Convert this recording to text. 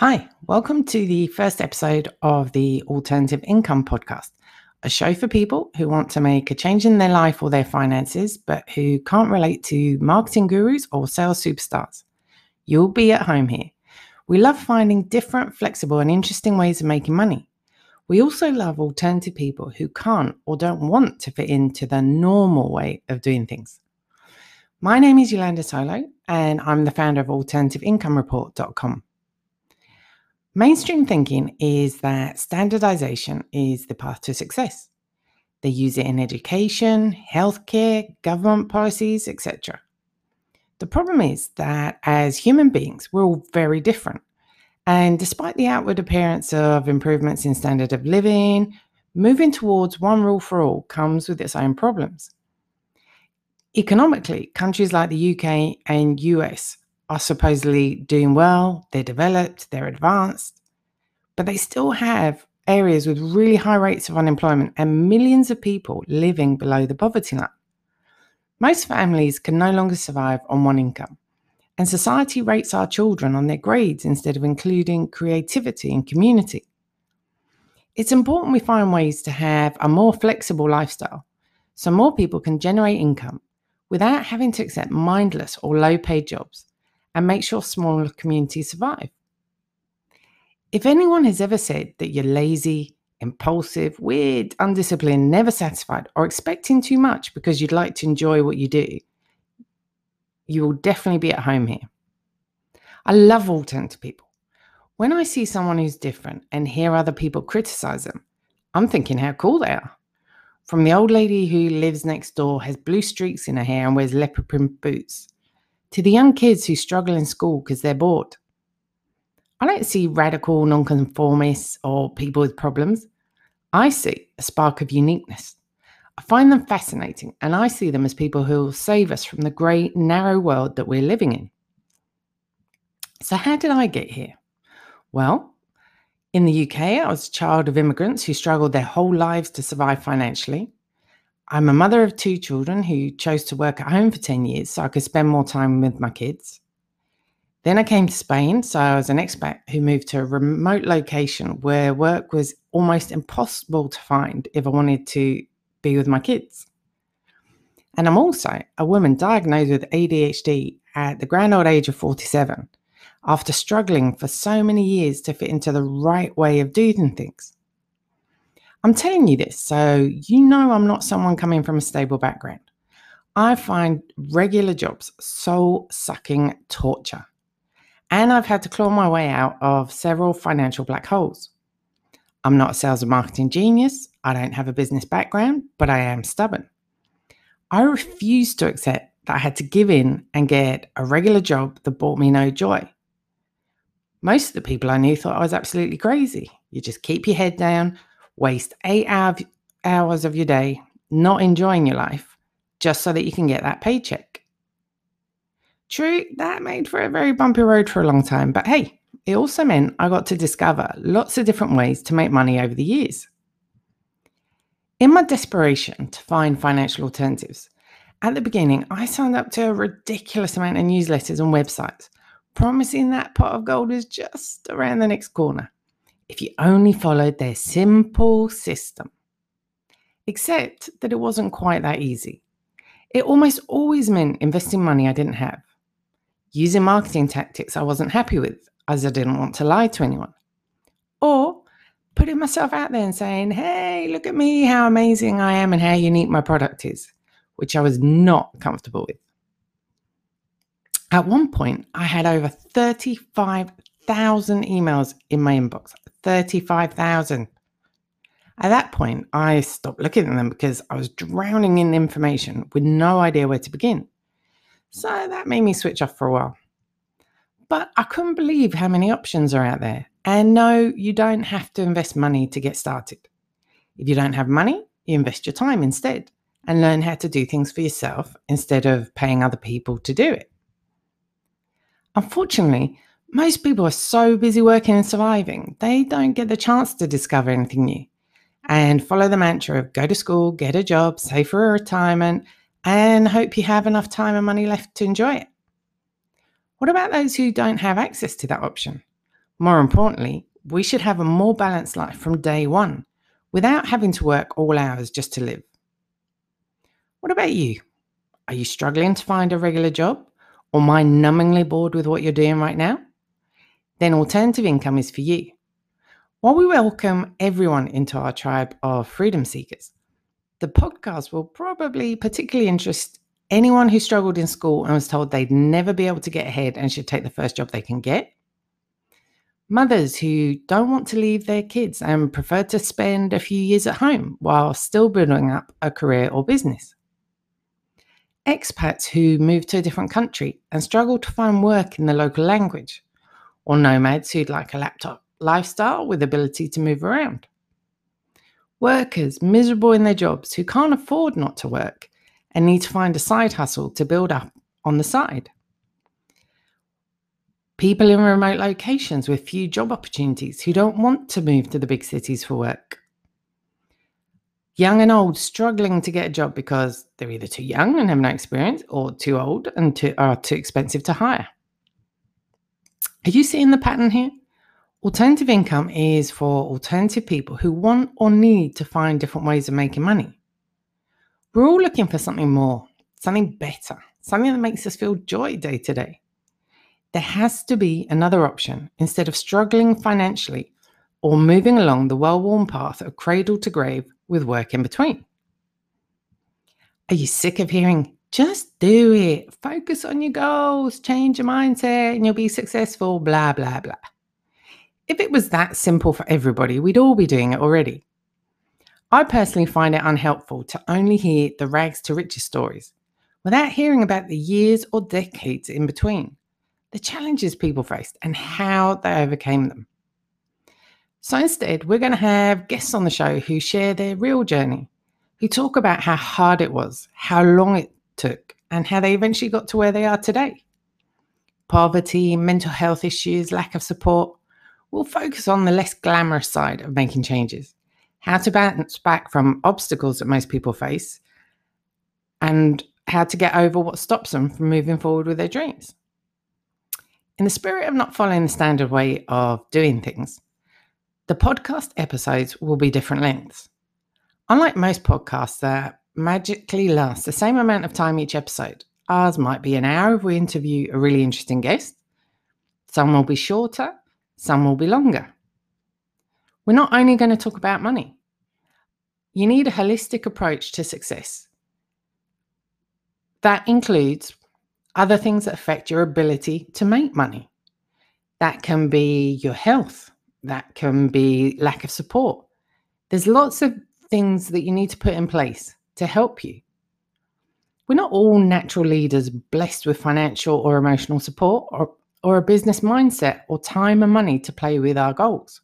Hi, welcome to the first episode of the Alternative Income Podcast, a show for people who want to make a change in their life or their finances, but who can't relate to marketing gurus or sales superstars. You'll be at home here. We love finding different, flexible, and interesting ways of making money. We also love alternative people who can't or don't want to fit into the normal way of doing things. My name is Yolanda Solo, and I'm the founder of AlternativeIncomeReport.com. Mainstream thinking is that standardization is the path to success. They use it in education, healthcare, government policies, etc. The problem is that as human beings, we're all very different. And despite the outward appearance of improvements in standard of living, moving towards one rule for all comes with its own problems. Economically, countries like the UK and US are supposedly doing well, they're developed, they're advanced, but they still have areas with really high rates of unemployment and millions of people living below the poverty line. Most families can no longer survive on one income, and society rates our children on their grades instead of including creativity and community. It's important we find ways to have a more flexible lifestyle so more people can generate income without having to accept mindless or low paid jobs and make sure smaller communities survive. If anyone has ever said that you're lazy, impulsive, weird, undisciplined, never satisfied, or expecting too much because you'd like to enjoy what you do, you will definitely be at home here. I love alternative people. When I see someone who's different and hear other people criticize them, I'm thinking how cool they are. From the old lady who lives next door, has blue streaks in her hair, and wears leopard print boots, to the young kids who struggle in school because they're bored. I don't see radical nonconformists or people with problems. I see a spark of uniqueness. I find them fascinating and I see them as people who will save us from the grey, narrow world that we're living in. So, how did I get here? Well, in the UK, I was a child of immigrants who struggled their whole lives to survive financially. I'm a mother of two children who chose to work at home for 10 years so I could spend more time with my kids. Then I came to Spain, so I was an expat who moved to a remote location where work was almost impossible to find if I wanted to be with my kids. And I'm also a woman diagnosed with ADHD at the grand old age of 47 after struggling for so many years to fit into the right way of doing things. I'm telling you this so you know I'm not someone coming from a stable background. I find regular jobs soul sucking torture. And I've had to claw my way out of several financial black holes. I'm not a sales and marketing genius. I don't have a business background, but I am stubborn. I refused to accept that I had to give in and get a regular job that brought me no joy. Most of the people I knew thought I was absolutely crazy. You just keep your head down, waste eight hours of your day not enjoying your life just so that you can get that paycheck. True, that made for a very bumpy road for a long time, but hey, it also meant I got to discover lots of different ways to make money over the years. In my desperation to find financial alternatives, at the beginning, I signed up to a ridiculous amount of newsletters and websites, promising that pot of gold was just around the next corner if you only followed their simple system. Except that it wasn't quite that easy. It almost always meant investing money I didn't have, using marketing tactics I wasn't happy with, as I didn't want to lie to anyone, or putting myself out there and saying, hey, look at me, how amazing I am, and how unique my product is, which I was not comfortable with. At one point, I had over 35,000 emails in my inbox. 35,000. At that point, I stopped looking at them because I was drowning in information with no idea where to begin. So that made me switch off for a while. But I couldn't believe how many options are out there. And no, you don't have to invest money to get started. If you don't have money, you invest your time instead and learn how to do things for yourself instead of paying other people to do it. Unfortunately, most people are so busy working and surviving, they don't get the chance to discover anything new and follow the mantra of go to school, get a job, save for a retirement, and hope you have enough time and money left to enjoy it. What about those who don't have access to that option? More importantly, we should have a more balanced life from day one without having to work all hours just to live. What about you? Are you struggling to find a regular job or mind numbingly bored with what you're doing right now? Then alternative income is for you. While we welcome everyone into our tribe of freedom seekers, the podcast will probably particularly interest anyone who struggled in school and was told they'd never be able to get ahead and should take the first job they can get. Mothers who don't want to leave their kids and prefer to spend a few years at home while still building up a career or business expats who move to a different country and struggle to find work in the local language, or nomads who'd like a laptop lifestyle with ability to move around. Workers miserable in their jobs who can't afford not to work and need to find a side hustle to build up on the side. People in remote locations with few job opportunities who don't want to move to the big cities for work young and old struggling to get a job because they're either too young and have no experience or too old and too, are too expensive to hire. Are you seeing the pattern here? Alternative income is for alternative people who want or need to find different ways of making money. We're all looking for something more, something better, something that makes us feel joy day to day. There has to be another option instead of struggling financially or moving along the well worn path of cradle to grave with work in between. Are you sick of hearing, just do it, focus on your goals, change your mindset, and you'll be successful, blah, blah, blah? If it was that simple for everybody, we'd all be doing it already. I personally find it unhelpful to only hear the rags to riches stories without hearing about the years or decades in between, the challenges people faced, and how they overcame them. So instead, we're going to have guests on the show who share their real journey, who talk about how hard it was, how long it took, and how they eventually got to where they are today. Poverty, mental health issues, lack of support. We'll focus on the less glamorous side of making changes, how to bounce back from obstacles that most people face, and how to get over what stops them from moving forward with their dreams. In the spirit of not following the standard way of doing things, the podcast episodes will be different lengths. Unlike most podcasts that magically last the same amount of time each episode, ours might be an hour if we interview a really interesting guest. Some will be shorter, some will be longer. We're not only going to talk about money, you need a holistic approach to success. That includes other things that affect your ability to make money. That can be your health, that can be lack of support. There's lots of things that you need to put in place to help you. We're not all natural leaders blessed with financial or emotional support or, or a business mindset or time and money to play with our goals.